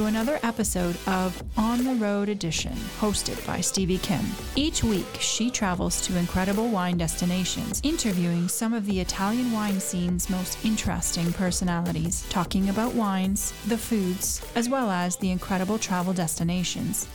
To another episode of On the Road Edition, hosted by Stevie Kim. Each week, she travels to incredible wine destinations, interviewing some of the Italian wine scene's most interesting personalities, talking about wines, the foods, as well as the incredible travel destinations.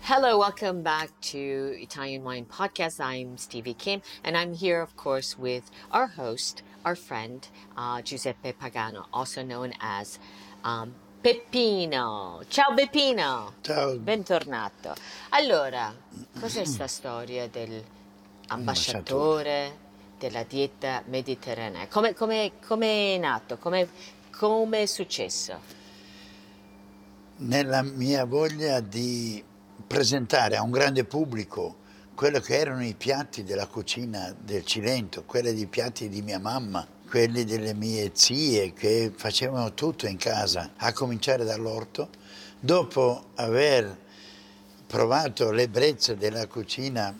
Hello, welcome back to Italian Wine Podcast. I'm Stevie Kim, and I'm here, of course, with our host, our friend uh, Giuseppe Pagano, also known as um, Peppino. Ciao Peppino. Ciao. Bentornato. Allora, cos'è questa storia dell'ambasciatore della dieta mediterranea? Come, come, come è nato? Come, come è successo? Nella mia voglia di presentare a un grande pubblico quello che erano i piatti della cucina del Cilento, quelli dei piatti di mia mamma, quelli delle mie zie che facevano tutto in casa, a cominciare dall'orto, dopo aver provato l'ebbrezza della cucina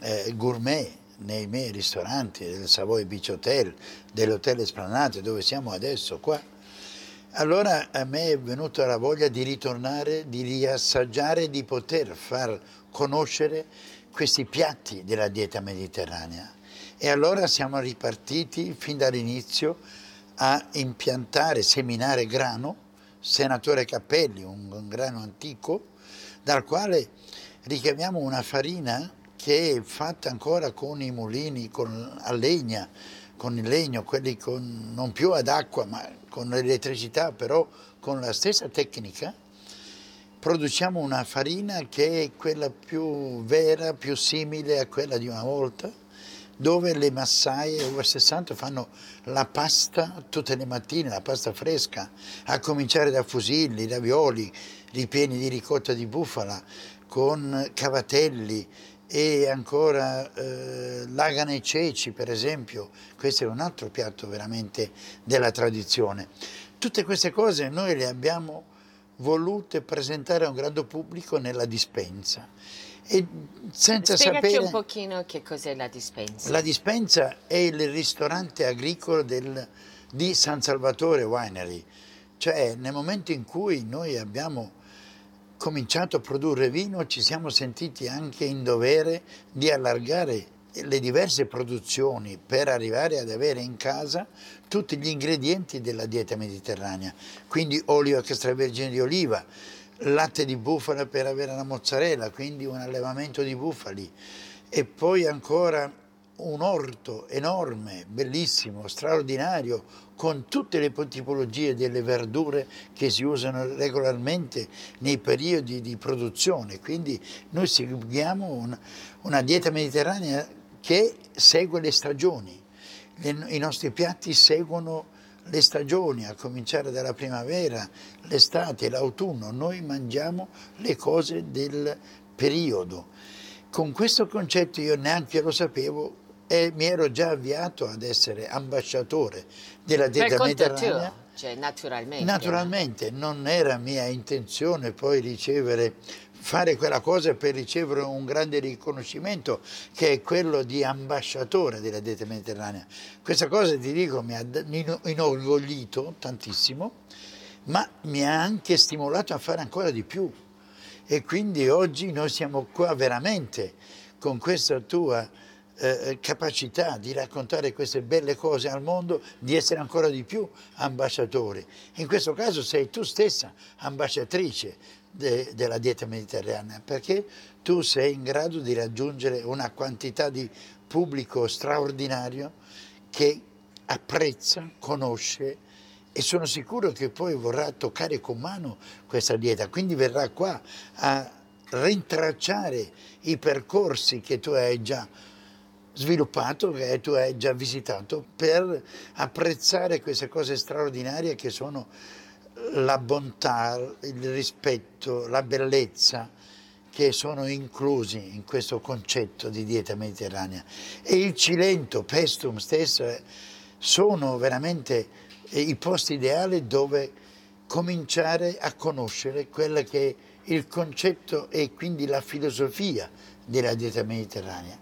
eh, gourmet nei miei ristoranti, del Savoy Beach Hotel, dell'Hotel Esplanade dove siamo adesso qua, allora a me è venuta la voglia di ritornare, di riassaggiare, di poter far conoscere questi piatti della dieta mediterranea. E allora siamo ripartiti fin dall'inizio a impiantare, seminare grano, senatore Cappelli, un, un grano antico, dal quale richiamiamo una farina che è fatta ancora con i mulini con, a legna, con il legno, quelli con, non più ad acqua ma con l'elettricità, però con la stessa tecnica, produciamo una farina che è quella più vera, più simile a quella di una volta, dove le massaie over 60 fanno la pasta tutte le mattine, la pasta fresca, a cominciare da fusilli, ravioli ripieni di ricotta di bufala, con cavatelli e ancora eh, lagane e ceci per esempio, questo è un altro piatto veramente della tradizione. Tutte queste cose noi le abbiamo volute presentare a un grande pubblico nella dispensa. E senza Spiegaci sapere... un pochino che cos'è la dispensa. La dispensa è il ristorante agricolo del, di San Salvatore Winery, cioè nel momento in cui noi abbiamo cominciato a produrre vino ci siamo sentiti anche in dovere di allargare le diverse produzioni per arrivare ad avere in casa tutti gli ingredienti della dieta mediterranea, quindi olio extravergine di oliva, latte di bufala per avere la mozzarella, quindi un allevamento di bufali e poi ancora un orto enorme, bellissimo, straordinario, con tutte le tipologie delle verdure che si usano regolarmente nei periodi di produzione. Quindi noi seguiamo una, una dieta mediterranea che segue le stagioni. Le, I nostri piatti seguono le stagioni, a cominciare dalla primavera, l'estate, l'autunno. Noi mangiamo le cose del periodo. Con questo concetto io neanche lo sapevo e mi ero già avviato ad essere ambasciatore della dieta mediterranea. Cioè, naturalmente. Naturalmente, non era mia intenzione poi ricevere fare quella cosa per ricevere un grande riconoscimento che è quello di ambasciatore della dieta mediterranea. Questa cosa, ti dico, mi ha inorgoglito tantissimo, ma mi ha anche stimolato a fare ancora di più. E quindi oggi noi siamo qua veramente con questa tua eh, capacità di raccontare queste belle cose al mondo, di essere ancora di più ambasciatori. In questo caso sei tu stessa ambasciatrice de, della dieta mediterranea, perché tu sei in grado di raggiungere una quantità di pubblico straordinario che apprezza, conosce e sono sicuro che poi vorrà toccare con mano questa dieta, quindi verrà qua a rintracciare i percorsi che tu hai già sviluppato, che tu hai già visitato, per apprezzare queste cose straordinarie che sono la bontà, il rispetto, la bellezza che sono inclusi in questo concetto di dieta mediterranea. E il Cilento, Pestum stesso, sono veramente eh, i posti ideali dove cominciare a conoscere quello che è il concetto e quindi la filosofia della dieta mediterranea.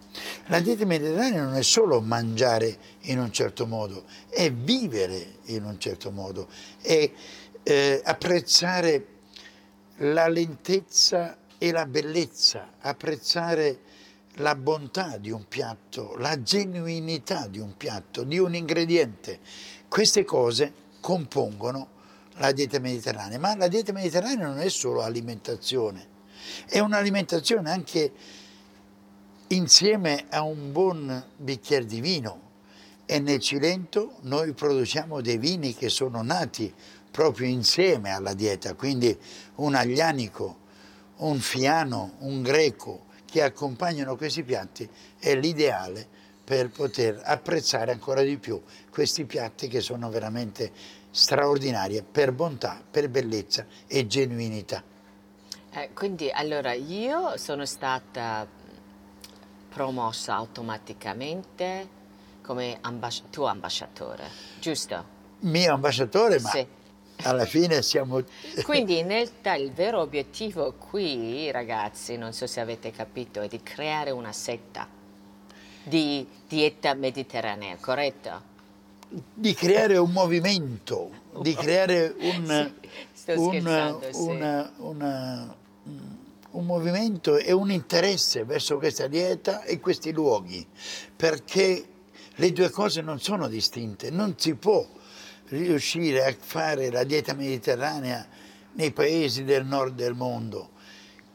La dieta mediterranea non è solo mangiare in un certo modo, è vivere in un certo modo, è eh, apprezzare la lentezza e la bellezza, apprezzare la bontà di un piatto, la genuinità di un piatto, di un ingrediente. Queste cose compongono la dieta mediterranea, ma la dieta mediterranea non è solo alimentazione, è un'alimentazione anche insieme a un buon bicchiere di vino e nel Cilento noi produciamo dei vini che sono nati proprio insieme alla dieta, quindi un aglianico, un fiano, un greco che accompagnano questi piatti è l'ideale per poter apprezzare ancora di più questi piatti che sono veramente straordinari per bontà, per bellezza e genuinità. Eh, quindi allora io sono stata promossa automaticamente come ambas- tuo ambasciatore, giusto? Mio ambasciatore, ma Sì. alla fine siamo... Quindi in realtà il vero obiettivo qui, ragazzi, non so se avete capito, è di creare una setta di dieta mediterranea, corretto? di creare un movimento, di creare un, Sì, sto un, scherzando, sì. una- una- un movimento e un interesse verso questa dieta e questi luoghi, perché le due cose non sono distinte, non si può riuscire a fare la dieta mediterranea nei paesi del nord del mondo.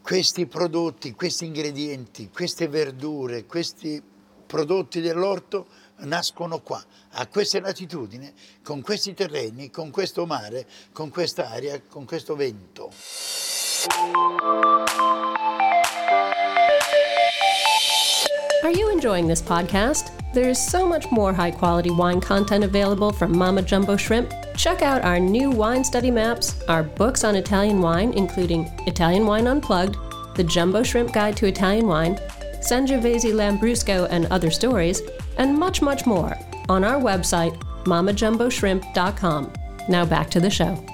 Questi prodotti, questi ingredienti, queste verdure, questi prodotti dell'orto nascono qua, a queste latitudini, con questi terreni, con questo mare, con quest'aria, con questo vento. Are you enjoying this podcast? There's so much more high quality wine content available from Mama Jumbo Shrimp. Check out our new wine study maps, our books on Italian wine, including Italian Wine Unplugged, The Jumbo Shrimp Guide to Italian Wine, Sangiovese Lambrusco and Other Stories, and much, much more on our website, mamajumboshrimp.com. Now back to the show.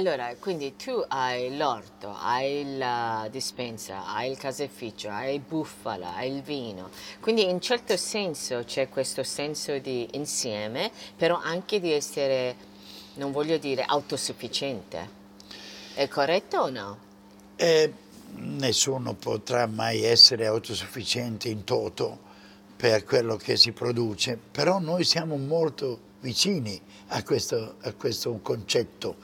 Allora, quindi tu hai l'orto, hai la dispensa, hai il caseificio, hai il bufala, hai il vino. Quindi in certo senso c'è questo senso di insieme, però anche di essere, non voglio dire autosufficiente. È corretto o no? E nessuno potrà mai essere autosufficiente in toto per quello che si produce, però noi siamo molto vicini a questo, a questo concetto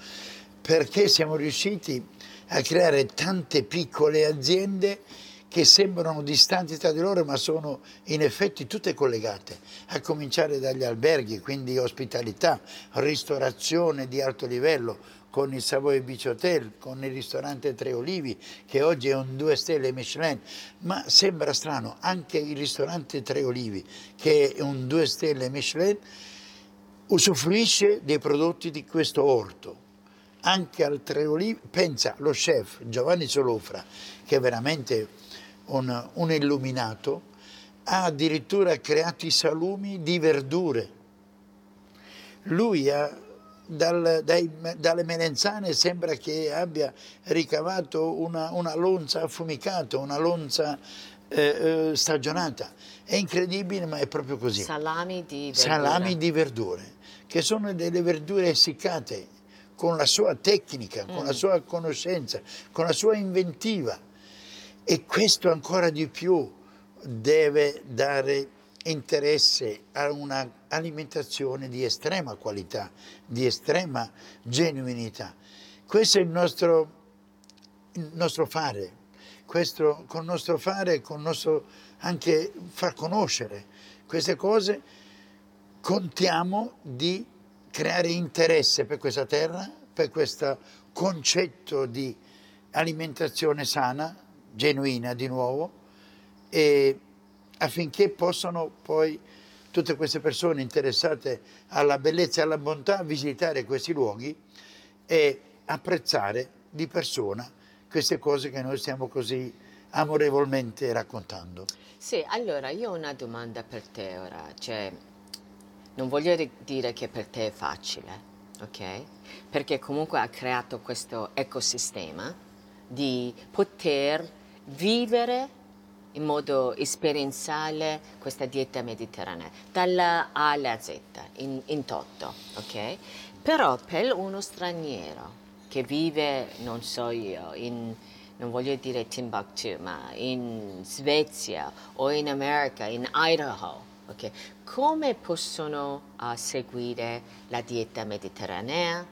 perché siamo riusciti a creare tante piccole aziende che sembrano distanti tra di loro ma sono in effetti tutte collegate, a cominciare dagli alberghi, quindi ospitalità, ristorazione di alto livello, con il Savoy Beach Hotel, con il ristorante Tre Olivi, che oggi è un due stelle Michelin, ma sembra strano, anche il ristorante Tre Olivi, che è un due stelle Michelin, usufruisce dei prodotti di questo orto. Anche al Tre Olivi, pensa lo chef Giovanni Solofra, che è veramente un, un illuminato, ha addirittura creato i salumi di verdure. Lui ha dal- dai- dalle melenzane sembra che abbia ricavato una, una lonza affumicata, una lonza eh, eh, stagionata. È incredibile, ma è proprio così. Salami di verdura. Salami di verdure, che sono delle verdure essiccate con la sua tecnica, con la sua conoscenza, con la sua inventiva. E questo ancora di più deve dare interesse a un'alimentazione di estrema qualità, di estrema genuinità. Questo è il nostro, il nostro fare, questo, con il nostro fare, con il nostro anche far conoscere queste cose, contiamo di creare interesse per questa terra, per questo concetto di alimentazione sana, genuina di nuovo, affinché possano poi tutte queste persone interessate alla bellezza e alla bontà visitare questi luoghi e apprezzare di persona queste cose che noi stiamo così amorevolmente raccontando. Sì, allora io ho una domanda per te ora, cioè non voglio dire che per te è facile, ok? Perché comunque ha creato questo ecosistema di poter vivere in modo esperienziale questa dieta mediterranea, dalla A alla Z, in, in toto, ok? Però per uno straniero che vive, non so io, in, non voglio dire Timbuktu, ma in Svezia o in America, in Idaho, okay? come possono uh, seguire la dieta mediterranea?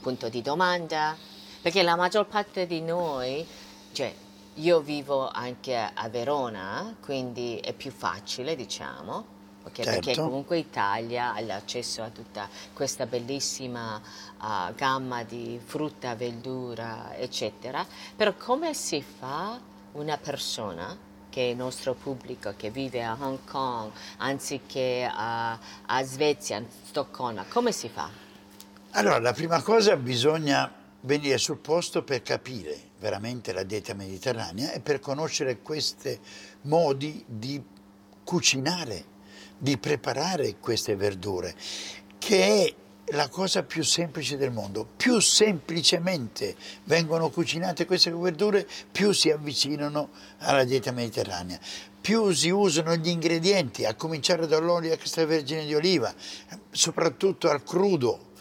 Punto di domanda. Perché la maggior parte di noi, cioè io vivo anche a Verona, quindi è più facile, diciamo, okay? Certo. perché comunque Italia ha l'accesso a tutta questa bellissima uh, gamma di frutta, verdura, eccetera. Però come si fa una persona che il nostro pubblico che vive a Hong Kong anziché a, a Svezia, a Stoccolma, come si fa? Allora, la prima cosa bisogna venire sul posto per capire veramente la dieta mediterranea e per conoscere questi modi di cucinare, di preparare queste verdure, che è la cosa più semplice del mondo. Più semplicemente vengono cucinate queste verdure, più si avvicinano alla dieta mediterranea. Più si usano gli ingredienti, a cominciare dall'olio extravergine di oliva, soprattutto al crudo,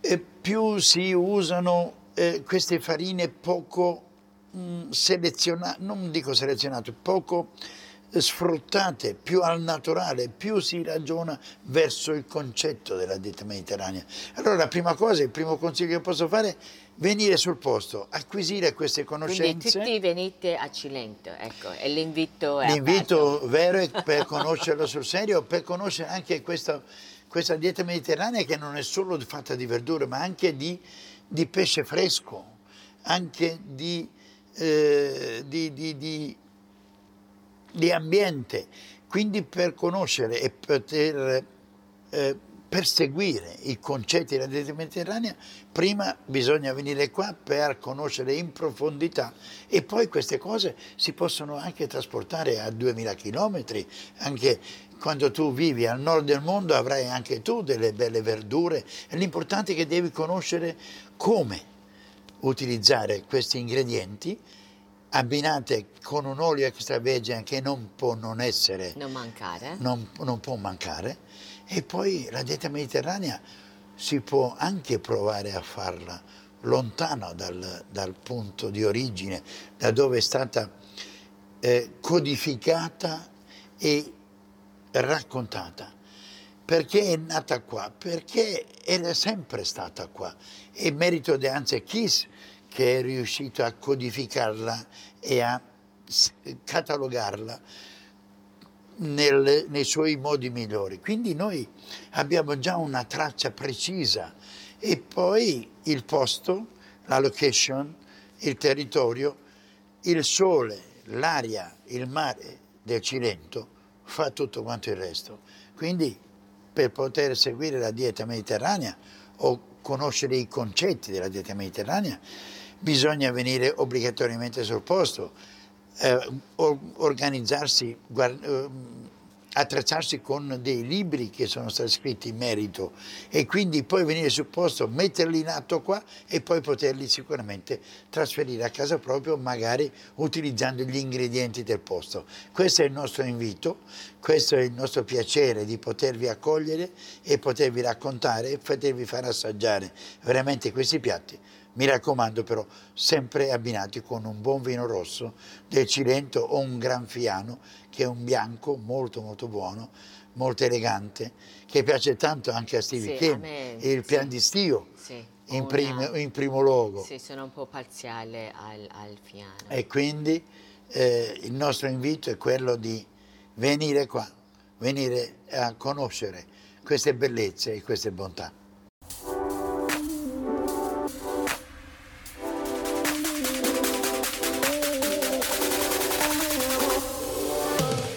e più si usano eh, queste farine poco mm, selezionate, non dico selezionate, poco sfruttate più al naturale, più si ragiona verso il concetto della dieta mediterranea. Allora la prima cosa, il primo consiglio che posso fare è venire sul posto, acquisire queste conoscenze. Quindi tutti venite a Cilento, ecco, e l'invito è L'invito vero è per conoscerlo sul serio, per conoscere anche questa, questa dieta mediterranea che non è solo fatta di verdure, ma anche di, di pesce fresco, anche di, eh, di, di, di ambiente, quindi per conoscere e poter eh, perseguire i concetti della dieta mediterranea, prima bisogna venire qua per conoscere in profondità e poi queste cose si possono anche trasportare a 2000 km, anche quando tu vivi al nord del mondo avrai anche tu delle belle verdure. L'importante è che devi conoscere come utilizzare questi ingredienti abbinate con un olio extravergine che non può non essere, non mancare, non, non può mancare, e poi la dieta mediterranea si può anche provare a farla lontano dal, dal punto di origine, da dove è stata eh, codificata e raccontata. Perché è nata qua? Perché era sempre stata qua. È merito di Hans Kiss che è riuscito a codificarla e a catalogarla nel, nei suoi modi migliori. Quindi noi abbiamo già una traccia precisa e poi il posto, la location, il territorio, il sole, l'aria, il mare del Cilento fa tutto quanto il resto. Quindi per poter seguire la dieta mediterranea o conoscere i concetti della dieta mediterranea bisogna venire obbligatoriamente sul posto, eh, organizzarsi, guard- eh, attrezzarsi con dei libri che sono stati scritti in merito e quindi poi venire sul posto, metterli in atto qua e poi poterli sicuramente trasferire a casa proprio, magari utilizzando gli ingredienti del posto. Questo è il nostro invito, questo è il nostro piacere di potervi accogliere e potervi raccontare e potervi far assaggiare veramente questi piatti Mi raccomando però, sempre abbinati con un buon vino rosso del Cilento o un Granfiano, che è un bianco molto molto buono, molto elegante, che piace tanto anche a Stevie Sì, me, il sì. pian di stio Sì, in, una- prim- in primo luogo. Sì, sono un po' parziale al, al fiano. E quindi eh, il nostro invito è quello di venire qua, venire a conoscere queste bellezze e queste bontà.